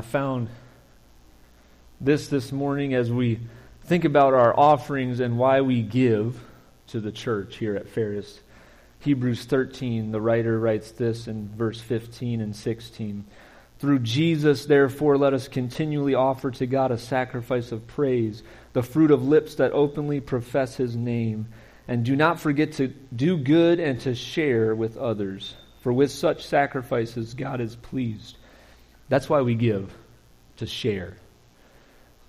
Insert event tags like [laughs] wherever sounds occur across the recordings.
I found this this morning as we think about our offerings and why we give to the church here at Ferris. Hebrews 13, the writer writes this in verse 15 and 16. Through Jesus, therefore, let us continually offer to God a sacrifice of praise, the fruit of lips that openly profess his name. And do not forget to do good and to share with others, for with such sacrifices God is pleased. That's why we give, to share.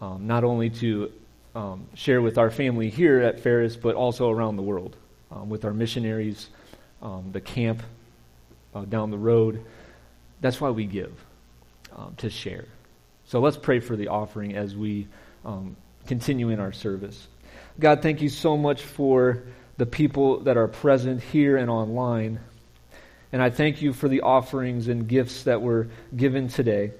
Um, not only to um, share with our family here at Ferris, but also around the world um, with our missionaries, um, the camp uh, down the road. That's why we give, um, to share. So let's pray for the offering as we um, continue in our service. God, thank you so much for the people that are present here and online. And I thank you for the offerings and gifts that were given today.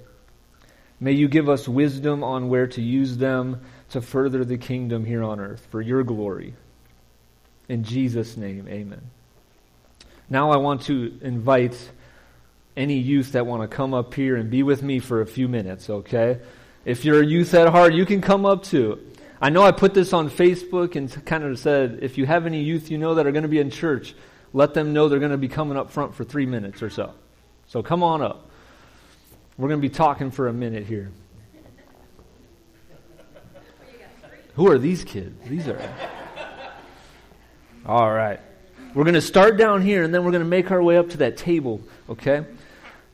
May you give us wisdom on where to use them to further the kingdom here on earth for your glory. In Jesus' name, amen. Now I want to invite any youth that want to come up here and be with me for a few minutes, okay? If you're a youth at heart, you can come up too. I know I put this on Facebook and kind of said, if you have any youth you know that are going to be in church, let them know they're going to be coming up front for three minutes or so. So come on up. We're going to be talking for a minute here. Who are these kids? These are. All right. We're going to start down here and then we're going to make our way up to that table, okay?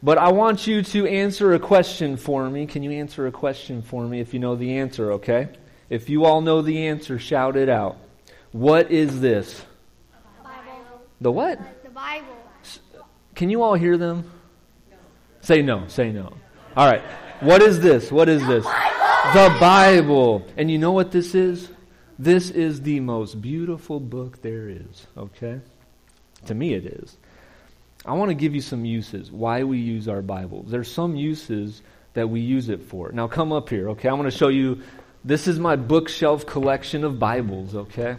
But I want you to answer a question for me. Can you answer a question for me if you know the answer, okay? If you all know the answer, shout it out. What is this? The what? The Bible. Can you all hear them? No. Say no. Say no. All right. What is this? What is this? The Bible. And you know what this is? This is the most beautiful book there is, okay? To me, it is. I want to give you some uses, why we use our Bibles. There's some uses that we use it for. Now, come up here, okay? I want to show you. This is my bookshelf collection of Bibles, okay?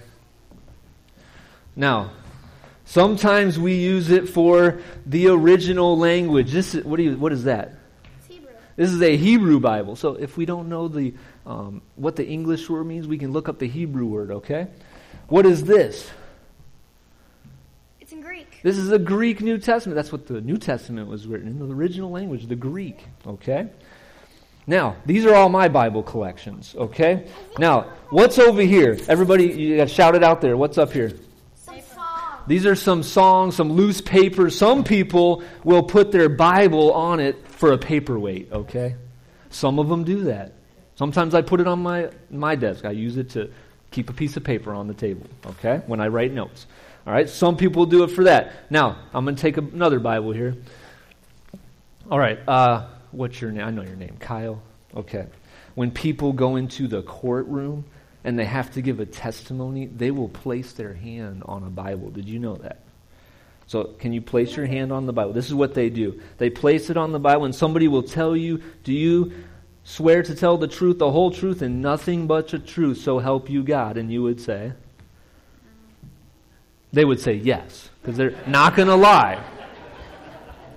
Now, Sometimes we use it for the original language. This is, what, do you, what is that? Hebrew. This is a Hebrew Bible. So if we don't know the, um, what the English word means, we can look up the Hebrew word, okay? What is this? It's in Greek. This is a Greek New Testament. That's what the New Testament was written in the original language, the Greek, okay? Now, these are all my Bible collections, okay? Now, what's over here? Everybody, you got shout it out there. What's up here? These are some songs, some loose papers. Some people will put their Bible on it for a paperweight, okay? Some of them do that. Sometimes I put it on my, my desk. I use it to keep a piece of paper on the table, okay, when I write notes. All right, some people do it for that. Now, I'm going to take another Bible here. All right, uh, what's your name? I know your name, Kyle. Okay. When people go into the courtroom, and they have to give a testimony, they will place their hand on a Bible. Did you know that? So, can you place your hand on the Bible? This is what they do. They place it on the Bible, and somebody will tell you, Do you swear to tell the truth, the whole truth, and nothing but the truth, so help you God? And you would say, They would say yes, because they're not going to lie.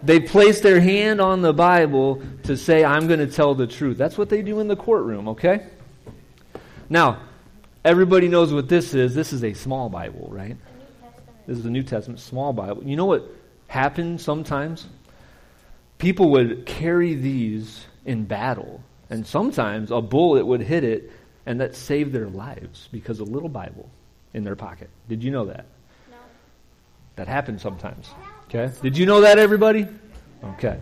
They place their hand on the Bible to say, I'm going to tell the truth. That's what they do in the courtroom, okay? Now, Everybody knows what this is. This is a small Bible, right? This is a New Testament, small Bible. You know what happened sometimes? People would carry these in battle, and sometimes a bullet would hit it, and that saved their lives because a little Bible in their pocket. Did you know that? No. That happens sometimes. Okay? Did you know that, everybody? Okay.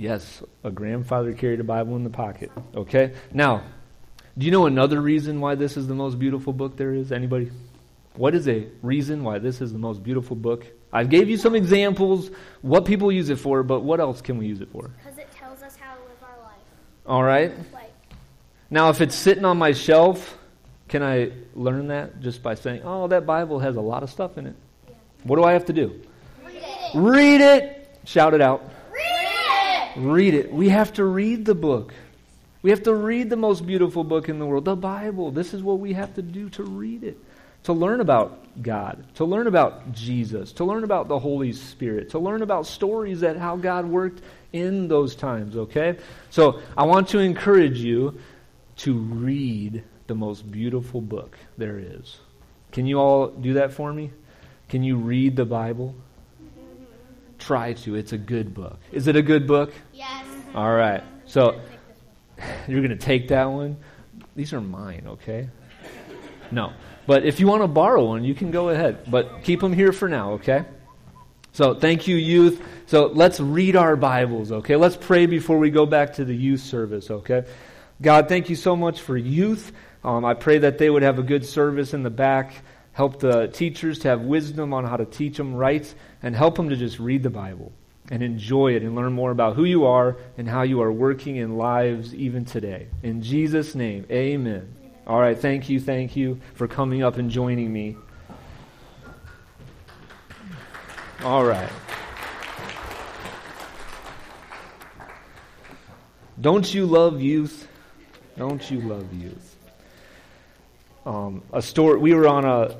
Yes, a grandfather carried a Bible in the pocket. Okay? Now, do you know another reason why this is the most beautiful book there is? Anybody? What is a reason why this is the most beautiful book? I gave you some examples, what people use it for, but what else can we use it for? Because it tells us how to live our life. All right. Like, Now, if it's sitting on my shelf, can I learn that just by saying, oh, that Bible has a lot of stuff in it? Yeah. What do I have to do? read it. Read it. Shout it out. Read it. We have to read the book. We have to read the most beautiful book in the world, the Bible. This is what we have to do to read it. to learn about God, to learn about Jesus, to learn about the Holy Spirit, to learn about stories that how God worked in those times, okay? So I want to encourage you to read the most beautiful book there is. Can you all do that for me? Can you read the Bible? Try to. It's a good book. Is it a good book? Yes. All right. So [laughs] you're going to take that one? These are mine, okay? No. But if you want to borrow one, you can go ahead. But keep them here for now, okay? So thank you, youth. So let's read our Bibles, okay? Let's pray before we go back to the youth service, okay? God, thank you so much for youth. Um, I pray that they would have a good service in the back. Help the teachers to have wisdom on how to teach them right, and help them to just read the Bible and enjoy it and learn more about who you are and how you are working in lives even today. In Jesus' name, amen. All right, thank you, thank you for coming up and joining me. All right. Don't you love youth? Don't you love youth? Um, a story. We were on a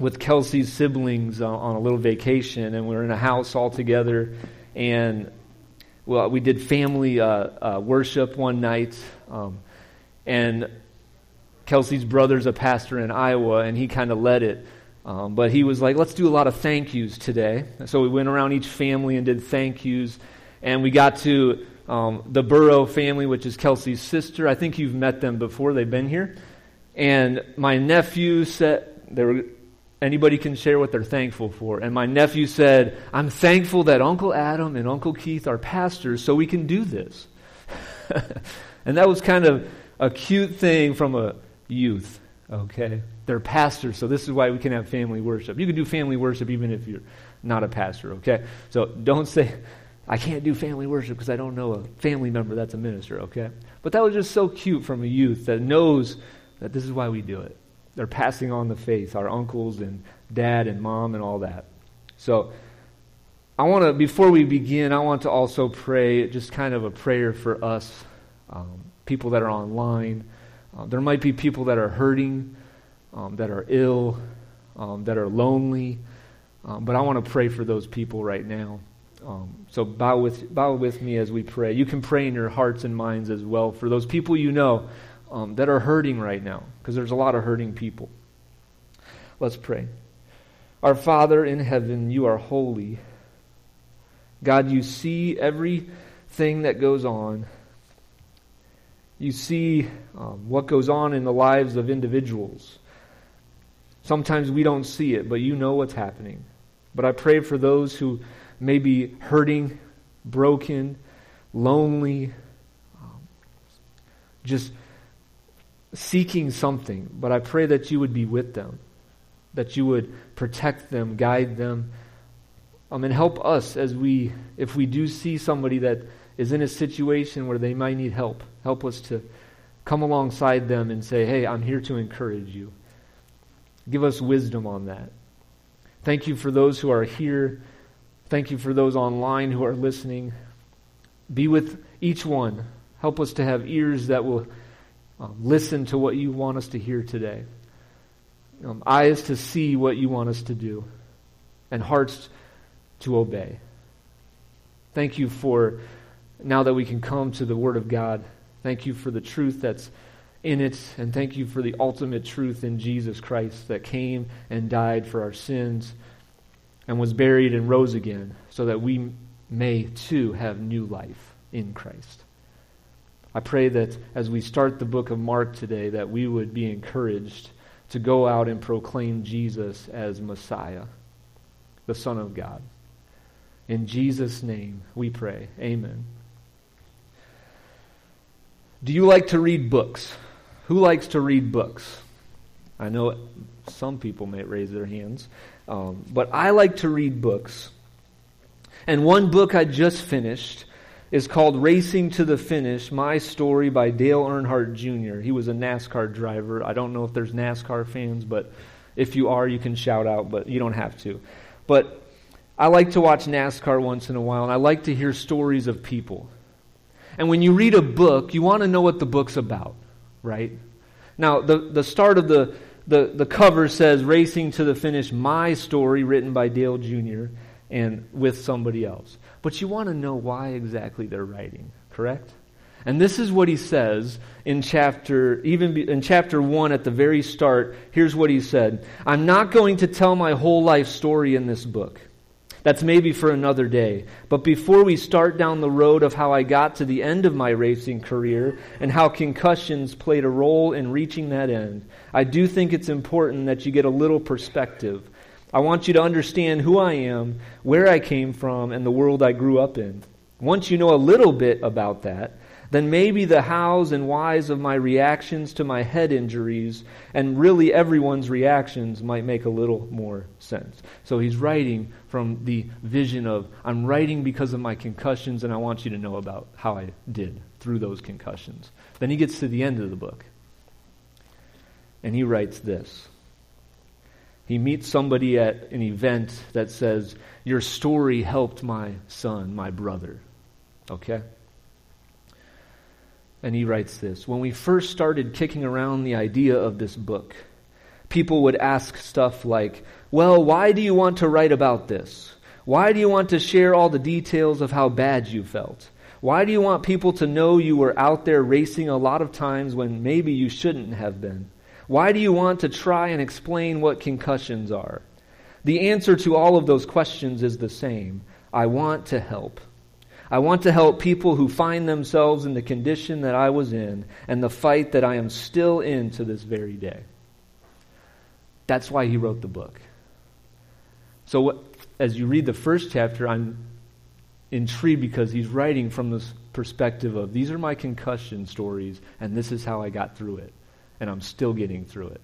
with Kelsey's siblings uh, on a little vacation, and we were in a house all together, and well, we did family uh, uh, worship one night, um, and Kelsey's brother's a pastor in Iowa, and he kind of led it. Um, but he was like, let's do a lot of thank yous today. So we went around each family and did thank yous. And we got to um, the Burrow family, which is Kelsey's sister. I think you've met them before, they've been here. And my nephew said, anybody can share what they're thankful for. And my nephew said, I'm thankful that Uncle Adam and Uncle Keith are pastors so we can do this. [laughs] and that was kind of a cute thing from a youth, okay? They're pastors, so this is why we can have family worship. You can do family worship even if you're not a pastor, okay? So don't say, [laughs] I can't do family worship because I don't know a family member that's a minister, okay? But that was just so cute from a youth that knows that this is why we do it. They're passing on the faith, our uncles and dad and mom and all that. So I want to, before we begin, I want to also pray just kind of a prayer for us, um, people that are online. Uh, there might be people that are hurting um, that are ill, um, that are lonely. Um, but I want to pray for those people right now. Um, so bow with, bow with me as we pray. You can pray in your hearts and minds as well for those people you know um, that are hurting right now, because there's a lot of hurting people. Let's pray. Our Father in heaven, you are holy. God, you see everything that goes on. You see um, what goes on in the lives of individuals. Sometimes we don't see it, but you know what's happening. But I pray for those who may be hurting, broken, lonely, um, just seeking something. But I pray that you would be with them, that you would protect them, guide them, um, and help us as we, if we do see somebody that is in a situation where they might need help, help us to come alongside them and say, hey, I'm here to encourage you. Give us wisdom on that. Thank you for those who are here. Thank you for those online who are listening. Be with each one. Help us to have ears that will um, listen to what you want us to hear today, um, eyes to see what you want us to do, and hearts to obey. Thank you for now that we can come to the Word of God. Thank you for the truth that's in it, and thank you for the ultimate truth in Jesus Christ that came and died for our sins and was buried and rose again so that we may too have new life in Christ. I pray that as we start the book of Mark today that we would be encouraged to go out and proclaim Jesus as Messiah, the Son of God. In Jesus' name we pray. Amen. Do you like to read books? Who likes to read books? I know some people may raise their hands, um, but I like to read books. And one book I just finished is called Racing to the Finish My Story by Dale Earnhardt Jr. He was a NASCAR driver. I don't know if there's NASCAR fans, but if you are, you can shout out, but you don't have to. But I like to watch NASCAR once in a while, and I like to hear stories of people. And when you read a book, you want to know what the book's about right? Now, the, the start of the the, the cover says Racing to the Finish, my story, written by Dale Jr. and with somebody else. But you want to know why exactly they're writing, correct? And this is what he says in chapter, even in chapter 1 at the very start. Here's what he said I'm not going to tell my whole life story in this book. That's maybe for another day. But before we start down the road of how I got to the end of my racing career and how concussions played a role in reaching that end, I do think it's important that you get a little perspective. I want you to understand who I am, where I came from, and the world I grew up in. Once you know a little bit about that, then maybe the hows and whys of my reactions to my head injuries and really everyone's reactions might make a little more sense. So he's writing from the vision of, I'm writing because of my concussions and I want you to know about how I did through those concussions. Then he gets to the end of the book and he writes this. He meets somebody at an event that says, Your story helped my son, my brother. Okay? And he writes this When we first started kicking around the idea of this book, people would ask stuff like, Well, why do you want to write about this? Why do you want to share all the details of how bad you felt? Why do you want people to know you were out there racing a lot of times when maybe you shouldn't have been? Why do you want to try and explain what concussions are? The answer to all of those questions is the same I want to help. I want to help people who find themselves in the condition that I was in and the fight that I am still in to this very day. That's why he wrote the book. So, what, as you read the first chapter, I'm intrigued because he's writing from this perspective of these are my concussion stories, and this is how I got through it, and I'm still getting through it.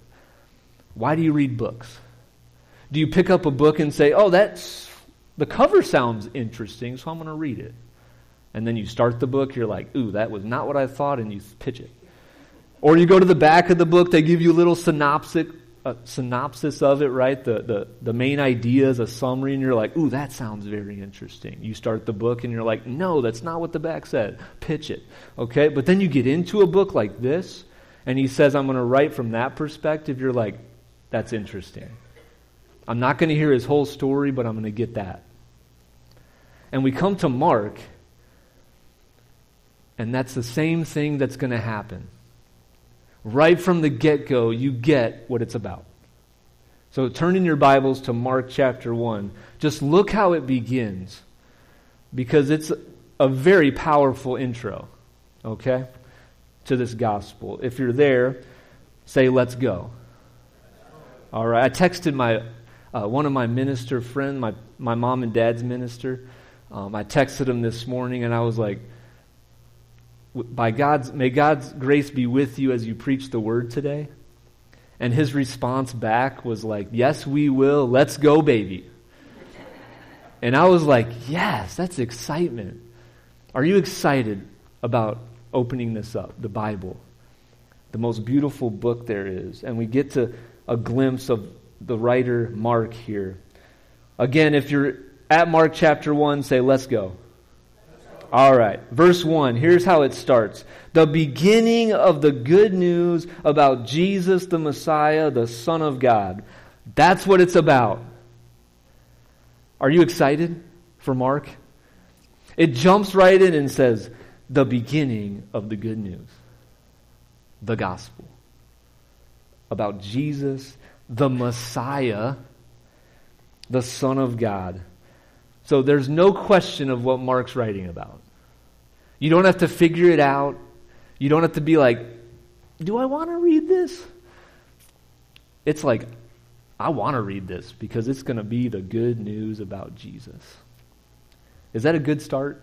Why do you read books? Do you pick up a book and say, oh, that's the cover sounds interesting, so I'm going to read it? and then you start the book, you're like, ooh, that was not what I thought, and you pitch it. Or you go to the back of the book, they give you a little synopsis, a synopsis of it, right? The, the, the main ideas, a summary, and you're like, ooh, that sounds very interesting. You start the book, and you're like, no, that's not what the back said. Pitch it, okay? But then you get into a book like this, and he says, I'm going to write from that perspective. You're like, that's interesting. I'm not going to hear his whole story, but I'm going to get that. And we come to Mark, and that's the same thing that's going to happen. Right from the get go, you get what it's about. So turn in your Bibles to Mark chapter 1. Just look how it begins, because it's a very powerful intro, okay, to this gospel. If you're there, say, let's go. All right. I texted my, uh, one of my minister friend, my, my mom and dad's minister. Um, I texted him this morning, and I was like, by God's, may God's grace be with you as you preach the word today. And his response back was like, Yes, we will. Let's go, baby. And I was like, Yes, that's excitement. Are you excited about opening this up, the Bible? The most beautiful book there is. And we get to a glimpse of the writer Mark here. Again, if you're at Mark chapter 1, say, Let's go. All right. Verse 1, here's how it starts. The beginning of the good news about Jesus the Messiah, the Son of God. That's what it's about. Are you excited for Mark? It jumps right in and says, the beginning of the good news, the gospel about Jesus, the Messiah, the Son of God. So there's no question of what Mark's writing about. You don't have to figure it out. You don't have to be like, do I want to read this? It's like, I want to read this because it's going to be the good news about Jesus. Is that a good start?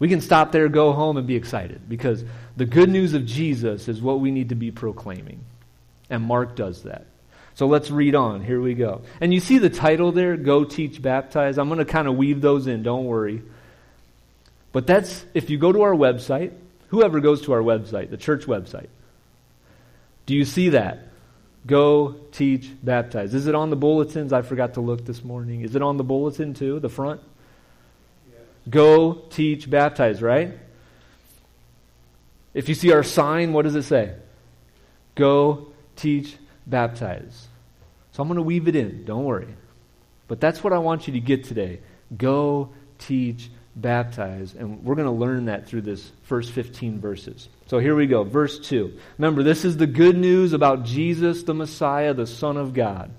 We can stop there, go home, and be excited because the good news of Jesus is what we need to be proclaiming. And Mark does that. So let's read on. Here we go. And you see the title there, Go Teach Baptize. I'm going to kind of weave those in, don't worry. But that's, if you go to our website, whoever goes to our website, the church website, do you see that? Go, teach, baptize. Is it on the bulletins? I forgot to look this morning. Is it on the bulletin too, the front? Go, teach, baptize, right? If you see our sign, what does it say? Go, teach, baptize. So I'm going to weave it in. Don't worry. But that's what I want you to get today. Go, teach, baptize. And we're going to learn that through this first 15 verses. So here we go. Verse 2. Remember, this is the good news about Jesus, the Messiah, the Son of God.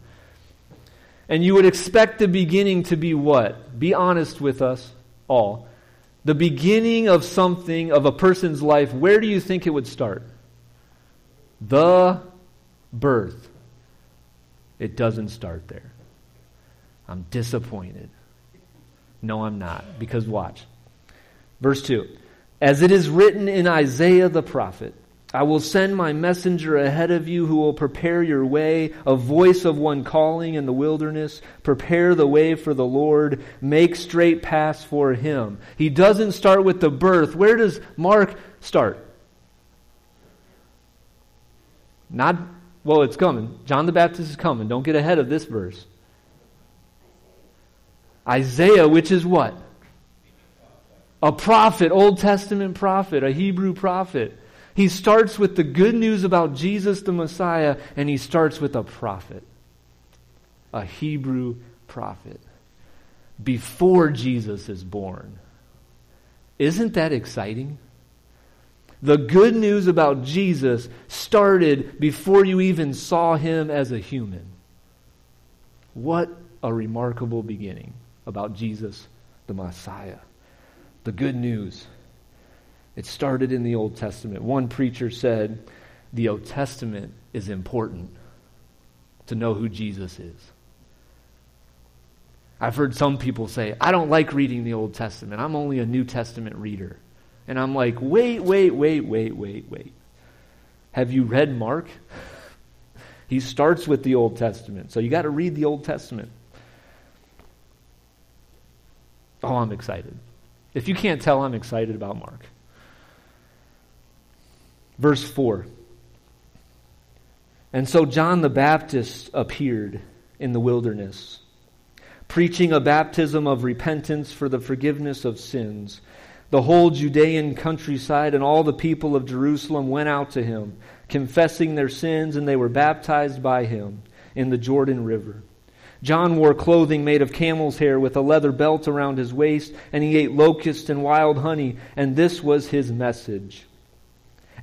And you would expect the beginning to be what? Be honest with us all. The beginning of something, of a person's life, where do you think it would start? The birth. It doesn't start there. I'm disappointed. No, I'm not. Because watch. Verse 2 As it is written in Isaiah the prophet, I will send my messenger ahead of you who will prepare your way, a voice of one calling in the wilderness. Prepare the way for the Lord, make straight paths for him. He doesn't start with the birth. Where does Mark start? Not, well, it's coming. John the Baptist is coming. Don't get ahead of this verse. Isaiah, which is what? A prophet, Old Testament prophet, a Hebrew prophet. He starts with the good news about Jesus the Messiah, and he starts with a prophet, a Hebrew prophet, before Jesus is born. Isn't that exciting? The good news about Jesus started before you even saw him as a human. What a remarkable beginning about Jesus, the Messiah. The good news. It started in the Old Testament. One preacher said, The Old Testament is important to know who Jesus is. I've heard some people say, I don't like reading the Old Testament. I'm only a New Testament reader. And I'm like, wait, wait, wait, wait, wait, wait. Have you read Mark? [laughs] he starts with the Old Testament. So you got to read the Old Testament. Oh, I'm excited. If you can't tell, I'm excited about Mark. Verse 4. And so John the Baptist appeared in the wilderness, preaching a baptism of repentance for the forgiveness of sins. The whole Judean countryside and all the people of Jerusalem went out to him, confessing their sins, and they were baptized by him in the Jordan River. John wore clothing made of camel's hair with a leather belt around his waist, and he ate locusts and wild honey, and this was his message.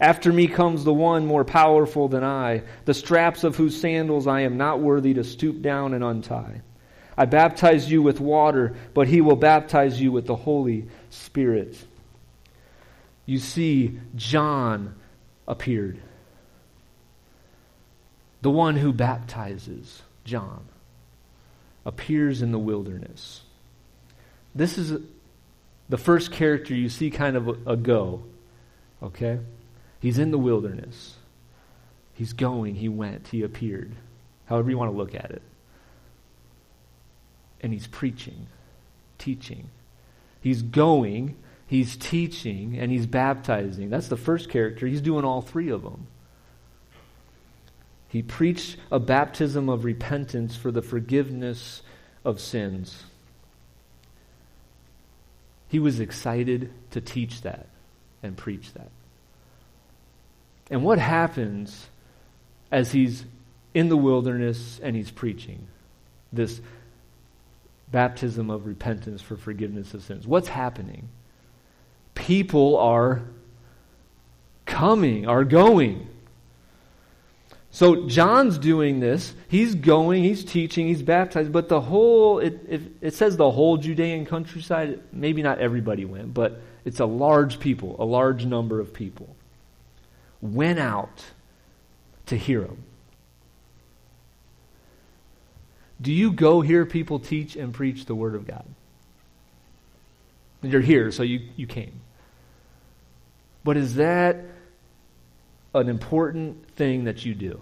After me comes the one more powerful than I, the straps of whose sandals I am not worthy to stoop down and untie. I baptize you with water, but he will baptize you with the Holy Spirit. You see, John appeared. The one who baptizes, John appears in the wilderness. This is the first character you see kind of a, a go. Okay? He's in the wilderness. He's going, he went, he appeared. However you want to look at it. And he's preaching, teaching. He's going, he's teaching, and he's baptizing. That's the first character. He's doing all three of them. He preached a baptism of repentance for the forgiveness of sins. He was excited to teach that and preach that. And what happens as he's in the wilderness and he's preaching this baptism of repentance for forgiveness of sins? What's happening? People are coming, are going. So John's doing this. He's going, he's teaching, he's baptized, but the whole, it, it, it, says the whole Judean countryside, maybe not everybody went, but it's a large people, a large number of people, went out to hear him. Do you go hear people teach and preach the Word of God? You're here, so you, you came. But is that an important thing that you do?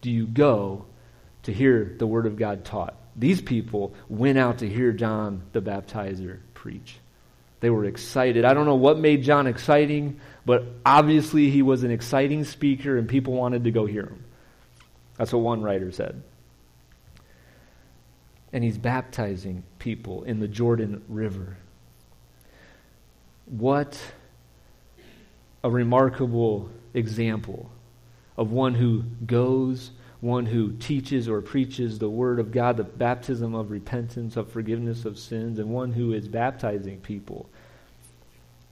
Do you go to hear the Word of God taught? These people went out to hear John the Baptizer preach. They were excited. I don't know what made John exciting, but obviously he was an exciting speaker and people wanted to go hear him. That's what one writer said. And he's baptizing people in the Jordan River. What a remarkable example of one who goes, one who teaches or preaches the word of God, the baptism of repentance, of forgiveness of sins, and one who is baptizing people.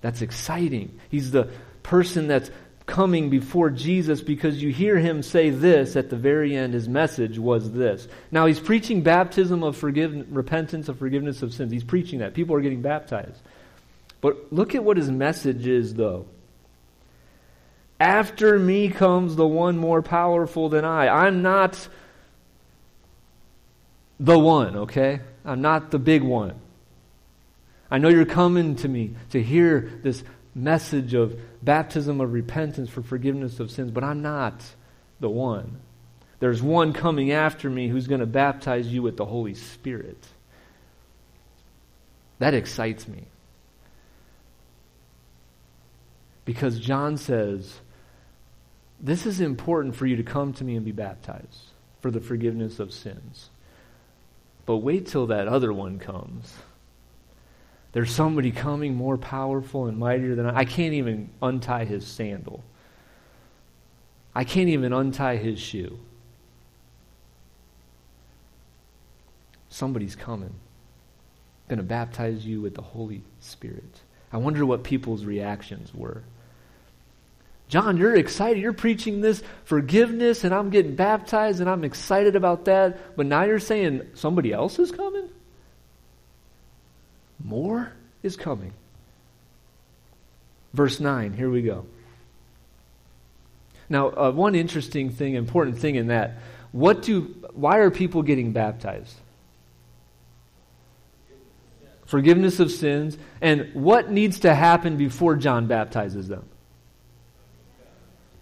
That's exciting. He's the person that's coming before Jesus because you hear him say this at the very end. His message was this. Now, he's preaching baptism of repentance, of forgiveness of sins. He's preaching that. People are getting baptized. But look at what his message is, though. After me comes the one more powerful than I. I'm not the one, okay? I'm not the big one. I know you're coming to me to hear this message of baptism of repentance for forgiveness of sins, but I'm not the one. There's one coming after me who's going to baptize you with the Holy Spirit. That excites me. Because John says, This is important for you to come to me and be baptized for the forgiveness of sins. But wait till that other one comes. There's somebody coming more powerful and mightier than I. I can't even untie his sandal. I can't even untie his shoe. Somebody's coming. Going to baptize you with the Holy Spirit. I wonder what people's reactions were. John, you're excited. You're preaching this forgiveness, and I'm getting baptized, and I'm excited about that. But now you're saying somebody else is coming? More is coming. Verse 9, here we go. Now, uh, one interesting thing, important thing in that, what do, why are people getting baptized? Forgiveness of sins. And what needs to happen before John baptizes them?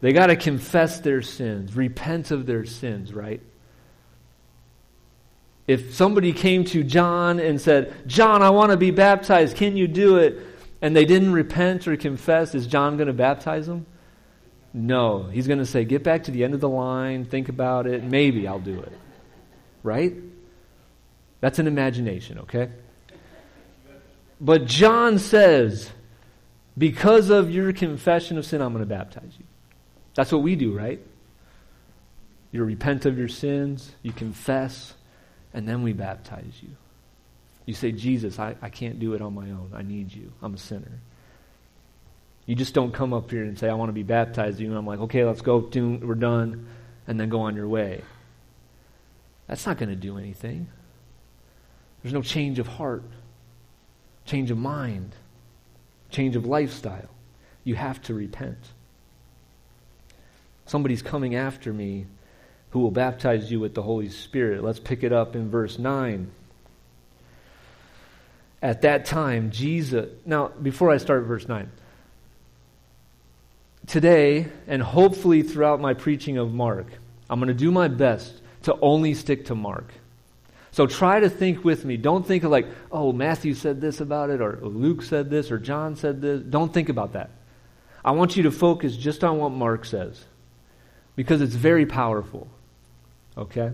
They got to confess their sins, repent of their sins, right? If somebody came to John and said, John, I want to be baptized, can you do it? And they didn't repent or confess, is John going to baptize them? No. He's going to say, Get back to the end of the line, think about it, maybe I'll do it. Right? That's an imagination, okay? But John says, Because of your confession of sin, I'm going to baptize you. That's what we do, right? You repent of your sins, you confess, and then we baptize you. You say, Jesus, I, I can't do it on my own. I need you. I'm a sinner. You just don't come up here and say, I want to be baptized. You and I'm like, okay, let's go. We're done. And then go on your way. That's not going to do anything. There's no change of heart, change of mind, change of lifestyle. You have to repent. Somebody's coming after me who will baptize you with the Holy Spirit. Let's pick it up in verse 9. At that time, Jesus. Now, before I start verse 9, today, and hopefully throughout my preaching of Mark, I'm going to do my best to only stick to Mark. So try to think with me. Don't think of like, oh, Matthew said this about it, or Luke said this, or John said this. Don't think about that. I want you to focus just on what Mark says because it's very powerful. Okay?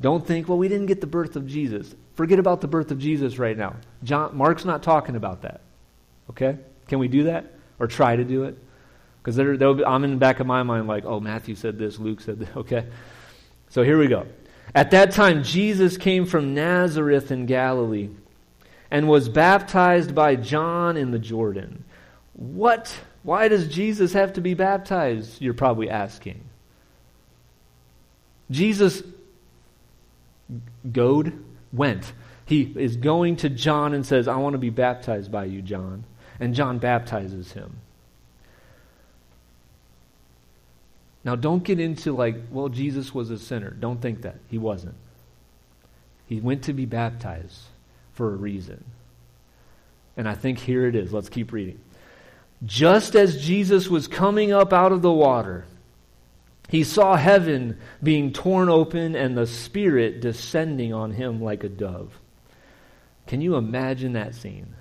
Don't think, well, we didn't get the birth of Jesus. Forget about the birth of Jesus right now. John, Mark's not talking about that. Okay? Can we do that? Or try to do it? Because I'm in the back of my mind like, oh, Matthew said this, Luke said this. [laughs] Okay? So here we go. At that time, Jesus came from Nazareth in Galilee and was baptized by John in the Jordan. What? Why does Jesus have to be baptized? You're probably asking. Jesus goed, went. He is going to John and says, I want to be baptized by you, John. And John baptizes him. Now, don't get into like, well, Jesus was a sinner. Don't think that. He wasn't. He went to be baptized for a reason. And I think here it is. Let's keep reading. Just as Jesus was coming up out of the water, he saw heaven being torn open and the Spirit descending on him like a dove. Can you imagine that scene?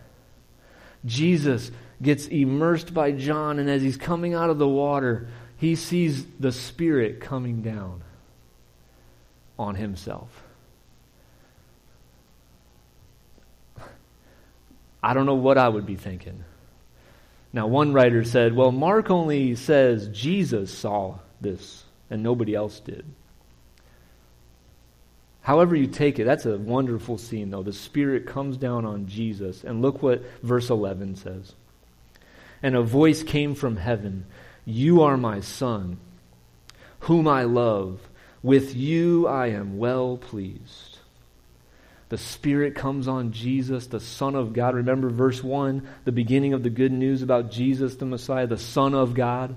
Jesus gets immersed by John, and as he's coming out of the water, he sees the Spirit coming down on himself. I don't know what I would be thinking. Now, one writer said, well, Mark only says Jesus saw this and nobody else did. However, you take it, that's a wonderful scene, though. The Spirit comes down on Jesus, and look what verse 11 says. And a voice came from heaven You are my Son, whom I love. With you I am well pleased. The Spirit comes on Jesus, the Son of God. Remember verse 1, the beginning of the good news about Jesus, the Messiah, the Son of God.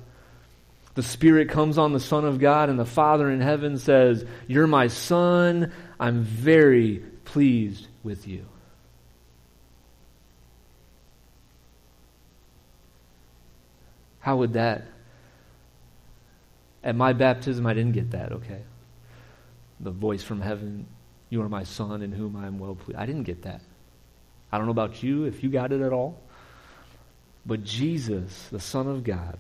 The Spirit comes on the Son of God, and the Father in heaven says, You're my Son. I'm very pleased with you. How would that? At my baptism, I didn't get that, okay? The voice from heaven, You are my Son in whom I am well pleased. I didn't get that. I don't know about you, if you got it at all. But Jesus, the Son of God,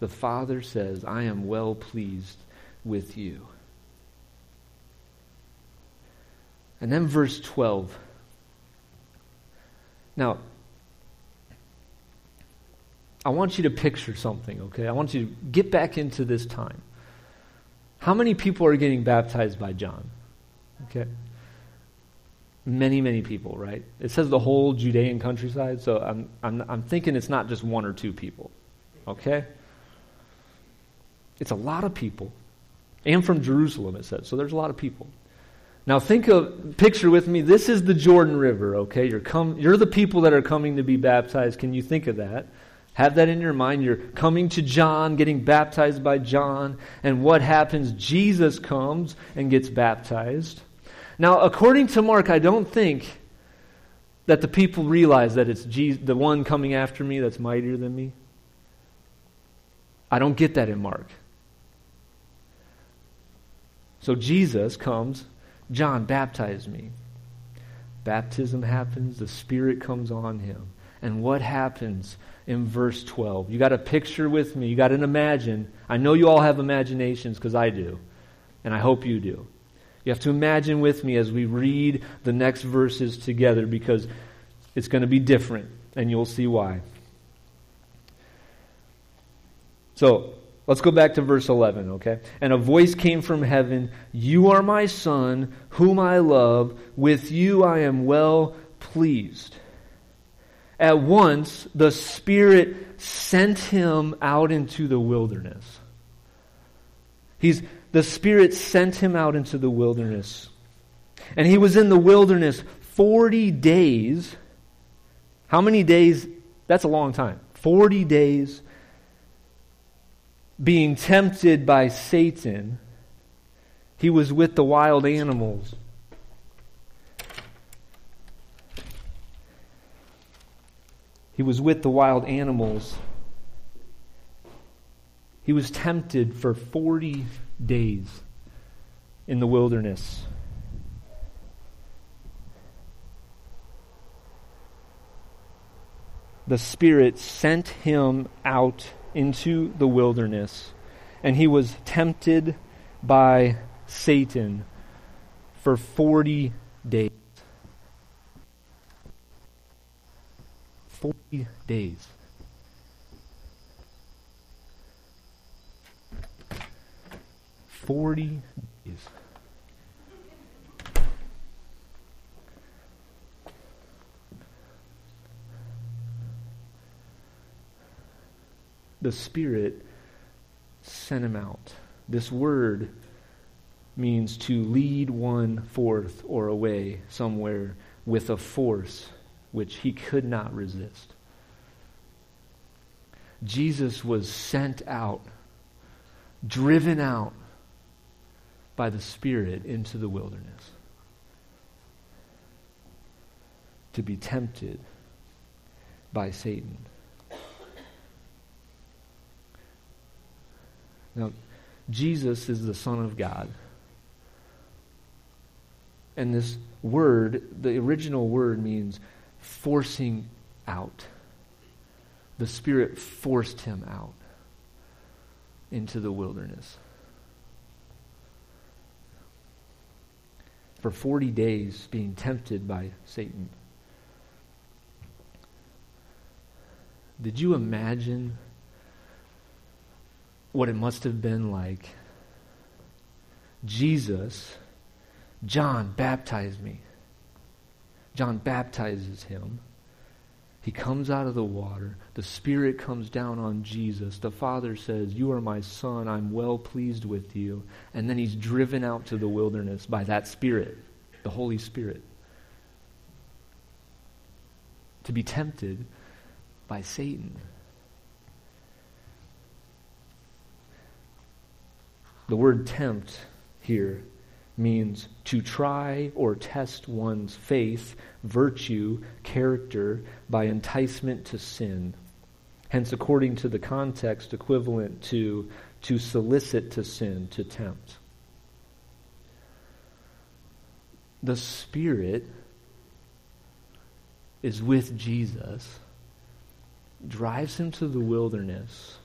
the Father says, I am well pleased with you. And then verse 12. Now, I want you to picture something, okay? I want you to get back into this time. How many people are getting baptized by John? Okay. Many, many people, right? It says the whole Judean countryside, so I'm, I'm, I'm thinking it's not just one or two people, okay? It's a lot of people. And from Jerusalem, it says. So there's a lot of people. Now think of, picture with me, this is the Jordan River, okay? You're, come, you're the people that are coming to be baptized. Can you think of that? Have that in your mind. You're coming to John, getting baptized by John. And what happens? Jesus comes and gets baptized. Now, according to Mark, I don't think that the people realize that it's Jesus, the one coming after me that's mightier than me. I don't get that in Mark. So Jesus comes, John, baptize me. Baptism happens, the Spirit comes on him. And what happens in verse 12? You got a picture with me, you got an imagine. I know you all have imaginations because I do, and I hope you do. You have to imagine with me as we read the next verses together because it's going to be different, and you'll see why. So, Let's go back to verse 11, okay? And a voice came from heaven You are my son, whom I love. With you I am well pleased. At once, the Spirit sent him out into the wilderness. He's, the Spirit sent him out into the wilderness. And he was in the wilderness 40 days. How many days? That's a long time. 40 days being tempted by Satan, he was with the wild animals. He was with the wild animals. He was tempted for 40 days in the wilderness. The Spirit sent him out into the wilderness, and he was tempted by Satan for 40 days. 40 days. Forty days. The Spirit sent him out. This word means to lead one forth or away somewhere with a force which he could not resist. Jesus was sent out, driven out by the Spirit into the wilderness to be tempted by Satan. Now, Jesus is the Son of God. And this word, the original word means forcing out. The Spirit forced him out into the wilderness. For 40 days, being tempted by Satan. Did you imagine what it must have been like Jesus, John, baptize me. John baptizes him. He comes out of the water. The Spirit comes down on Jesus. The Father says, You are my Son. I'm well pleased with you. And then he's driven out to the wilderness by that Spirit, the Holy Spirit, to be tempted by Satan. The word tempt here means to try or test one's faith, virtue, character by enticement to sin. Hence, according to the context, equivalent to to solicit to sin, to tempt. The Spirit is with Jesus, drives him to the wilderness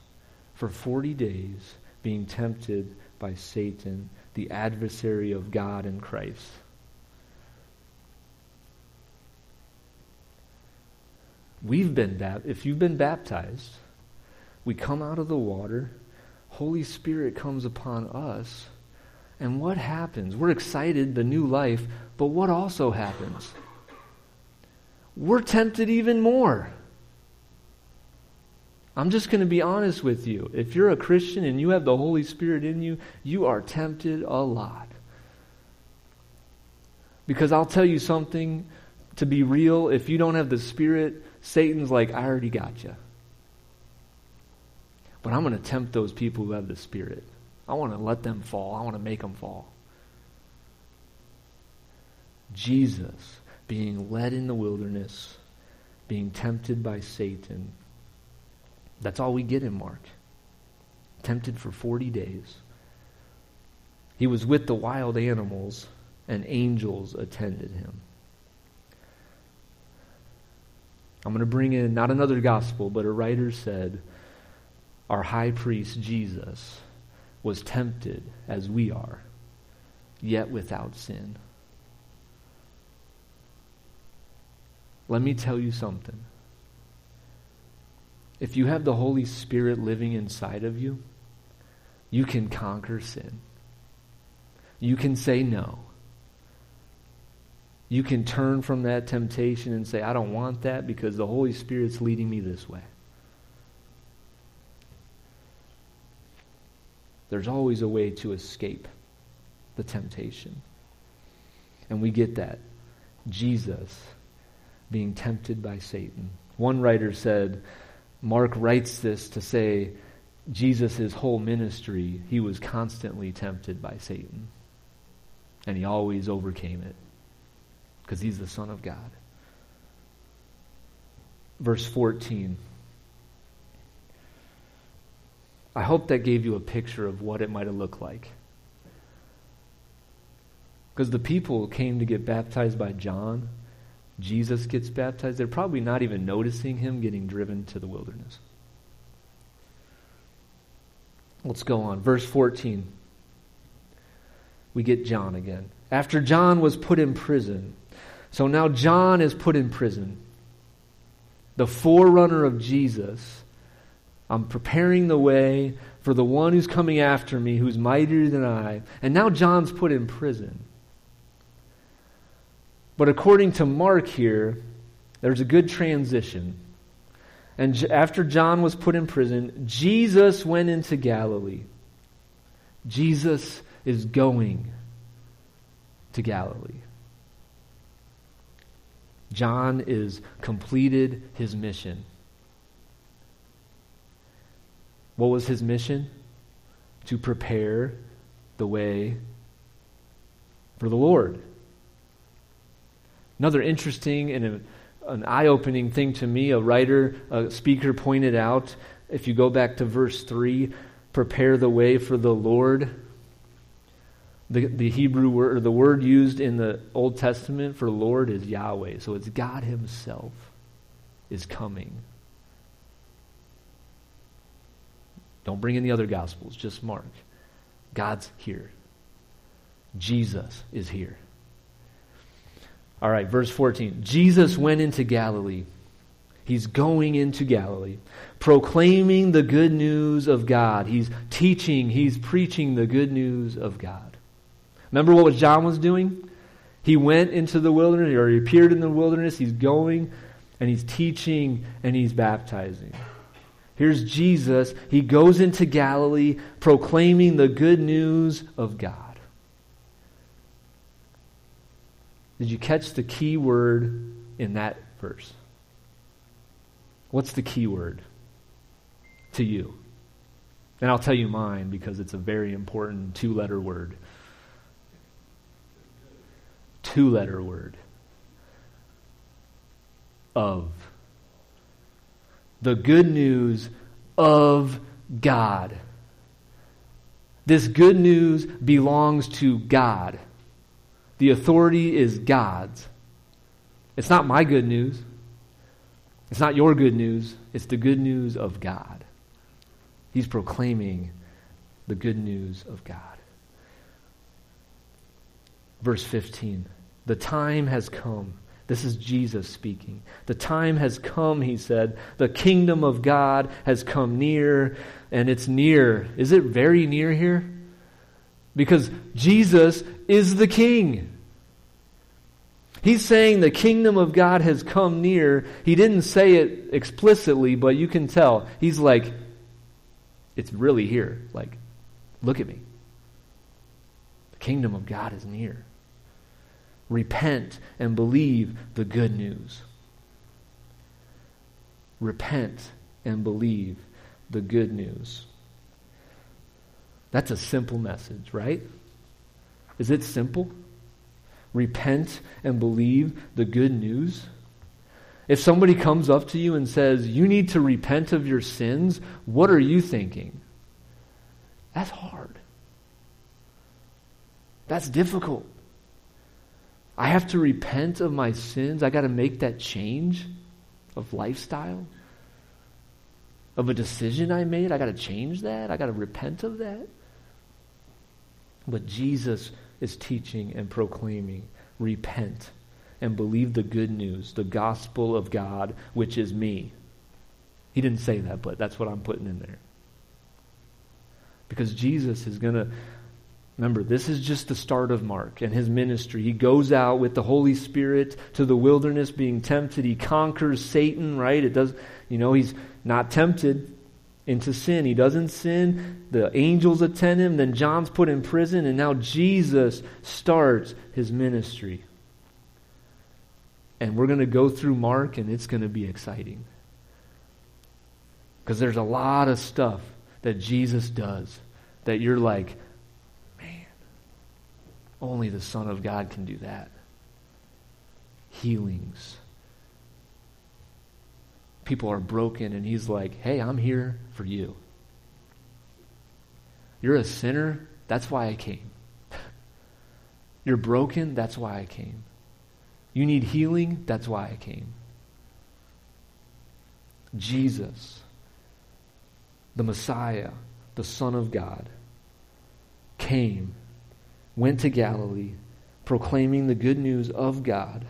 for 40 days, being tempted by Satan, the adversary of God and Christ. We've been baptized. If you've been baptized, we come out of the water, Holy Spirit comes upon us, and what happens? We're excited, the new life, but what also happens? We're tempted even more. I'm just going to be honest with you. If you're a Christian and you have the Holy Spirit in you, you are tempted a lot. Because I'll tell you something to be real, if you don't have the Spirit, Satan's like, I already got you. But I'm going to tempt those people who have the Spirit. I want to let them fall, I want to make them fall. Jesus being led in the wilderness, being tempted by Satan that's all we get in Mark. Tempted for 40 days. He was with the wild animals, and angels attended him. I'm going to bring in not another gospel, but a writer said, Our high priest Jesus was tempted as we are, yet without sin. Let me tell you something. If you have the Holy Spirit living inside of you, you can conquer sin. You can say no. You can turn from that temptation and say, I don't want that because the Holy Spirit's leading me this way. There's always a way to escape the temptation. And we get that. Jesus being tempted by Satan. One writer said, Mark writes this to say Jesus' whole ministry, he was constantly tempted by Satan. And he always overcame it because he's the Son of God. Verse 14. I hope that gave you a picture of what it might have looked like. Because the people came to get baptized by John Jesus gets baptized, they're probably not even noticing him getting driven to the wilderness. Let's go on. Verse 14. We get John again. After John was put in prison, so now John is put in prison. The forerunner of Jesus. I'm preparing the way for the one who's coming after me, who's mightier than I. And now John's put in prison. But according to Mark here, there's a good transition. And after John was put in prison, Jesus went into Galilee. Jesus is going to Galilee. John is completed his mission. What was his mission? To prepare the way for the Lord. Another interesting and a, an eye opening thing to me, a writer, a speaker pointed out, if you go back to verse 3, prepare the way for the Lord. The, the Hebrew word, or the word used in the Old Testament for Lord is Yahweh. So it's God Himself is coming. Don't bring in the other Gospels, just Mark. God's here. Jesus is here. All right, verse 14. Jesus went into Galilee. He's going into Galilee, proclaiming the good news of God. He's teaching, he's preaching the good news of God. Remember what John was doing? He went into the wilderness, or he appeared in the wilderness. He's going and he's teaching and he's baptizing. Here's Jesus. He goes into Galilee proclaiming the good news of God. Did you catch the key word in that verse? What's the key word to you? And I'll tell you mine because it's a very important two letter word. Two letter word. Of. The good news of God. This good news belongs to God. The authority is God's. It's not my good news. It's not your good news. It's the good news of God. He's proclaiming the good news of God. Verse 15 The time has come. This is Jesus speaking. The time has come, he said. The kingdom of God has come near, and it's near. Is it very near here? Because Jesus is the king. He's saying the kingdom of God has come near. He didn't say it explicitly, but you can tell. He's like, it's really here. Like, look at me. The kingdom of God is near. Repent and believe the good news. Repent and believe the good news. That's a simple message, right? Is it simple? Repent and believe the good news? If somebody comes up to you and says, You need to repent of your sins, what are you thinking? That's hard. That's difficult. I have to repent of my sins. I got to make that change of lifestyle, of a decision I made. I got to change that. I got to repent of that. But Jesus is teaching and proclaiming repent and believe the good news, the gospel of God, which is me. He didn't say that, but that's what I'm putting in there. Because Jesus is going to Remember, this is just the start of Mark and his ministry. He goes out with the Holy Spirit to the wilderness being tempted. He conquers Satan, right? It does, you know, he's not tempted into sin. He doesn't sin. The angels attend him. Then John's put in prison, and now Jesus starts his ministry. And we're going to go through Mark, and it's going to be exciting. Because there's a lot of stuff that Jesus does that you're like, man, only the Son of God can do that. Healings. People are broken, and He's like, hey, I'm here for you. You're a sinner, that's why I came. [laughs] You're broken, that's why I came. You need healing? That's why I came. Jesus, the Messiah, the Son of God, came, went to Galilee, proclaiming the good news of God.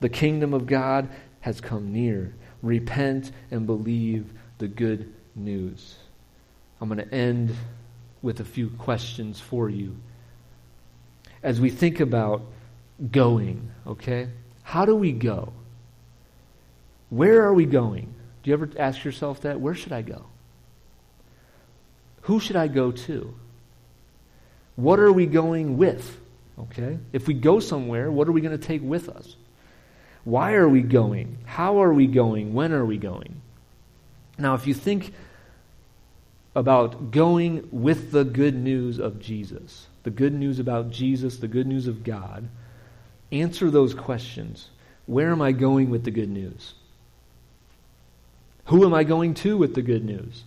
The kingdom of God has come near. Repent and believe the good news. I'm going to end with a few questions for you. As we think about going, okay? How do we go? Where are we going? Do you ever ask yourself that? Where should I go? Who should I go to? What are we going with? Okay? If we go somewhere, what are we going to take with us? Why are we going? How are we going? When are we going? Now, if you think about going with the good news of Jesus, the good news about Jesus, the good news of God, Answer those questions. Where am I going with the good news? Who am I going to with the good news?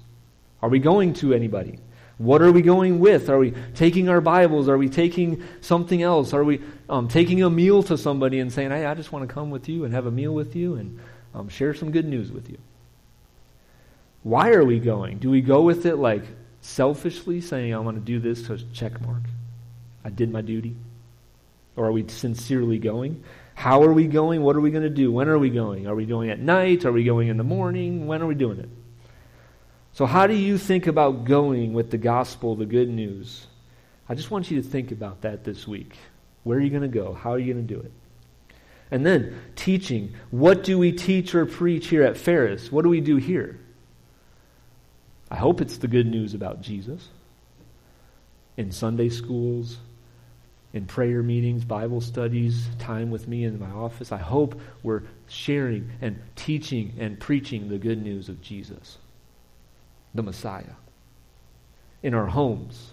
Are we going to anybody? What are we going with? Are we taking our Bibles? Are we taking something else? Are we um, taking a meal to somebody and saying, hey, I just want to come with you and have a meal with you and um, share some good news with you? Why are we going? Do we go with it like selfishly, saying, I want to do this to check mark? I did my duty. Or are we sincerely going? How are we going? What are we going to do? When are we going? Are we going at night? Are we going in the morning? When are we doing it? So, how do you think about going with the gospel, the good news? I just want you to think about that this week. Where are you going to go? How are you going to do it? And then teaching. What do we teach or preach here at Ferris? What do we do here? I hope it's the good news about Jesus. In Sunday schools, in prayer meetings, Bible studies, time with me in my office. I hope we're sharing and teaching and preaching the good news of Jesus, the Messiah. In our homes,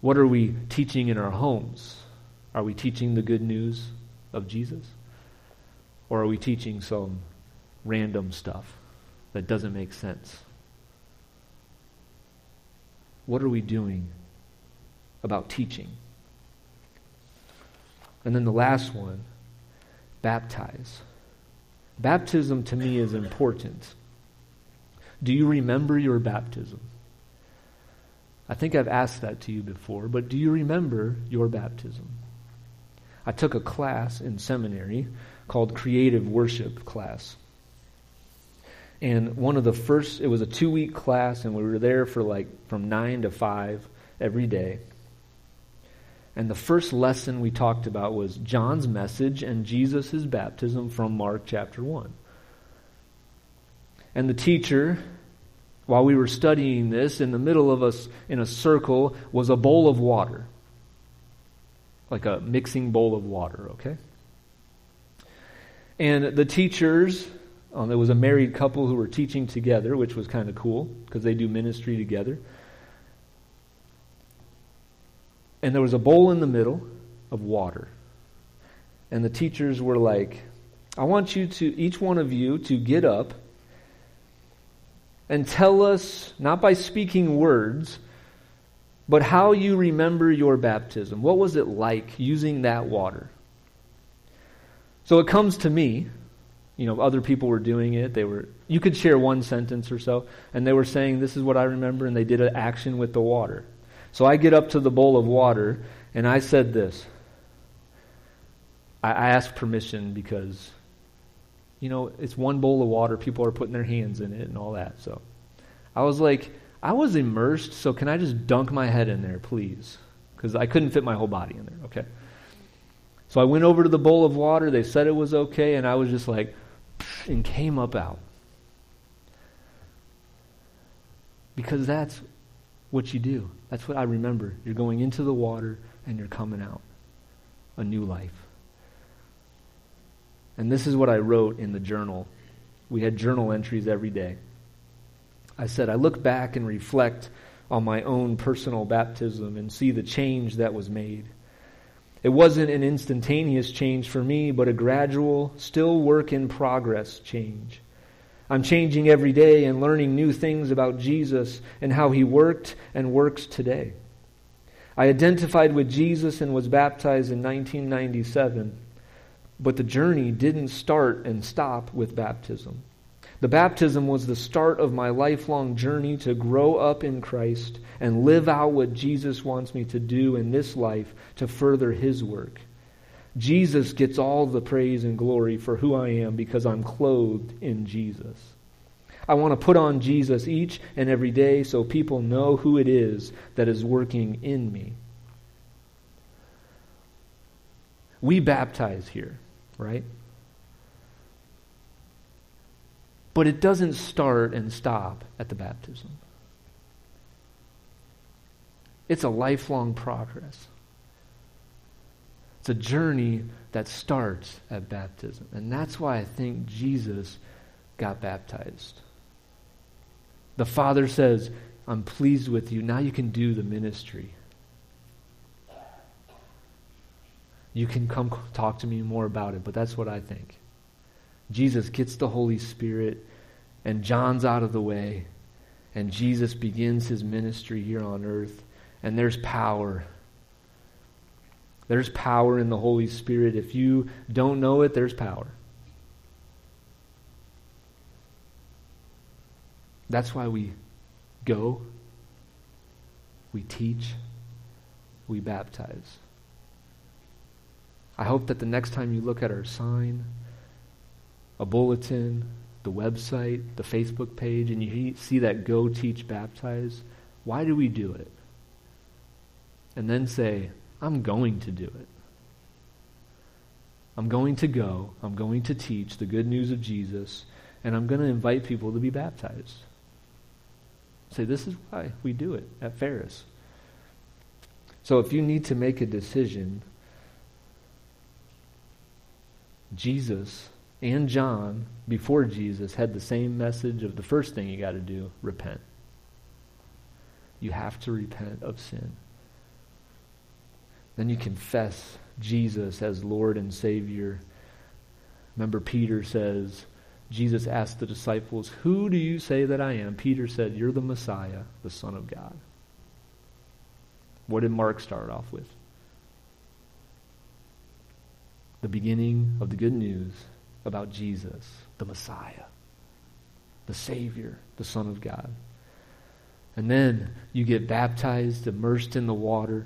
what are we teaching in our homes? Are we teaching the good news of Jesus? Or are we teaching some random stuff that doesn't make sense? What are we doing about teaching? And then the last one baptize. Baptism to me is important. Do you remember your baptism? I think I've asked that to you before, but do you remember your baptism? I took a class in seminary called Creative Worship class. And one of the first, it was a two week class, and we were there for like from 9 to 5 every day. And the first lesson we talked about was John's message and Jesus' baptism from Mark chapter 1. And the teacher, while we were studying this, in the middle of us in a circle was a bowl of water like a mixing bowl of water, okay? And the teachers, um, there was a married couple who were teaching together, which was kind of cool because they do ministry together. And there was a bowl in the middle of water. And the teachers were like, I want you to, each one of you, to get up and tell us, not by speaking words, but how you remember your baptism. What was it like using that water? So it comes to me, you know, other people were doing it. They were you could share one sentence or so, and they were saying, This is what I remember, and they did an action with the water. So I get up to the bowl of water and I said this. I, I asked permission because, you know, it's one bowl of water, people are putting their hands in it and all that. So I was like, I was immersed, so can I just dunk my head in there, please? Because I couldn't fit my whole body in there, okay? So I went over to the bowl of water. They said it was okay, and I was just like, and came up out. Because that's what you do. That's what I remember. You're going into the water and you're coming out. A new life. And this is what I wrote in the journal. We had journal entries every day. I said, I look back and reflect on my own personal baptism and see the change that was made. It wasn't an instantaneous change for me, but a gradual, still work in progress change. I'm changing every day and learning new things about Jesus and how he worked and works today. I identified with Jesus and was baptized in 1997, but the journey didn't start and stop with baptism. The baptism was the start of my lifelong journey to grow up in Christ and live out what Jesus wants me to do in this life to further his work. Jesus gets all the praise and glory for who I am because I'm clothed in Jesus. I want to put on Jesus each and every day so people know who it is that is working in me. We baptize here, right? But it doesn't start and stop at the baptism. It's a lifelong progress. It's a journey that starts at baptism. And that's why I think Jesus got baptized. The Father says, I'm pleased with you. Now you can do the ministry. You can come talk to me more about it, but that's what I think. Jesus gets the Holy Spirit, and John's out of the way, and Jesus begins his ministry here on earth, and there's power. There's power in the Holy Spirit. If you don't know it, there's power. That's why we go, we teach, we baptize. I hope that the next time you look at our sign, a bulletin, the website, the Facebook page, and you see that go, teach, baptize, why do we do it? and then say, I'm going to do it. I'm going to go, I'm going to teach the good news of Jesus, and I'm going to invite people to be baptized. Say, this is why we do it at Ferris. So if you need to make a decision, Jesus and John, before Jesus, had the same message of the first thing you got to do repent. You have to repent of sin. Then you confess Jesus as Lord and Savior. Remember, Peter says, Jesus asked the disciples, Who do you say that I am? Peter said, You're the Messiah, the Son of God. What did Mark start off with? The beginning of the good news about Jesus, the Messiah, the Savior, the Son of God. And then you get baptized, immersed in the water.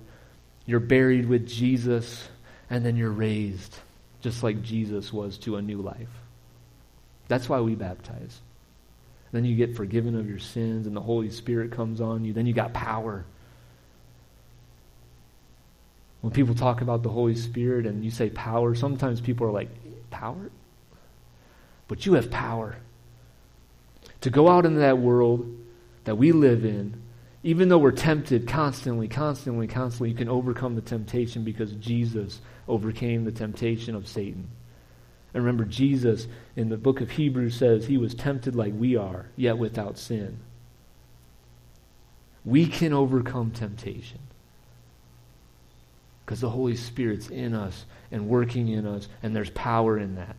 You're buried with Jesus, and then you're raised, just like Jesus was to a new life. That's why we baptize. Then you get forgiven of your sins, and the Holy Spirit comes on you. Then you got power. When people talk about the Holy Spirit and you say power, sometimes people are like, Power? But you have power to go out into that world that we live in even though we're tempted constantly, constantly, constantly, you can overcome the temptation because Jesus overcame the temptation of Satan. And remember, Jesus in the book of Hebrews says he was tempted like we are, yet without sin. We can overcome temptation because the Holy Spirit's in us and working in us, and there's power in that.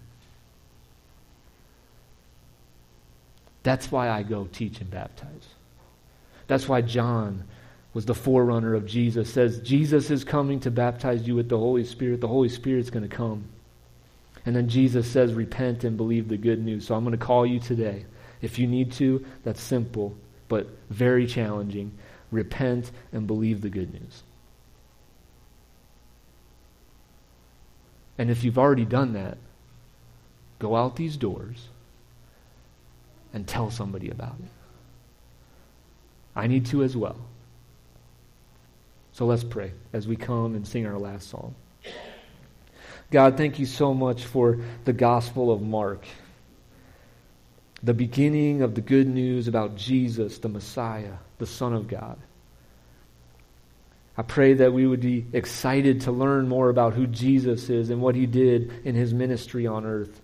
That's why I go teach and baptize. That's why John was the forerunner of Jesus. Says Jesus is coming to baptize you with the Holy Spirit. The Holy Spirit's going to come. And then Jesus says, repent and believe the good news. So I'm going to call you today. If you need to, that's simple, but very challenging. Repent and believe the good news. And if you've already done that, go out these doors and tell somebody about it. I need to as well. So let's pray as we come and sing our last song. God, thank you so much for the Gospel of Mark, the beginning of the good news about Jesus, the Messiah, the Son of God. I pray that we would be excited to learn more about who Jesus is and what he did in his ministry on earth.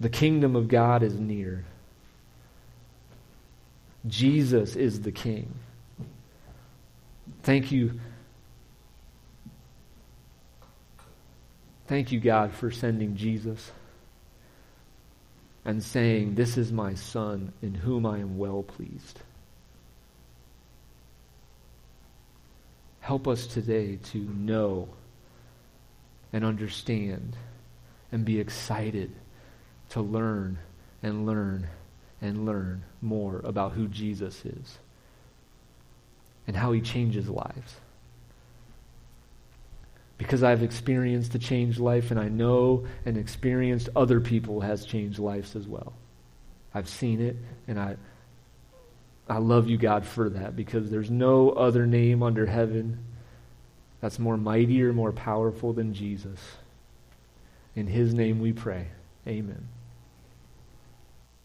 The kingdom of God is near. Jesus is the King. Thank you. Thank you, God, for sending Jesus and saying, This is my Son in whom I am well pleased. Help us today to know and understand and be excited to learn and learn and learn more about who Jesus is and how he changes lives. Because I've experienced a changed life and I know and experienced other people has changed lives as well. I've seen it and I I love you God for that because there's no other name under heaven that's more mighty or more powerful than Jesus. In his name we pray. Amen.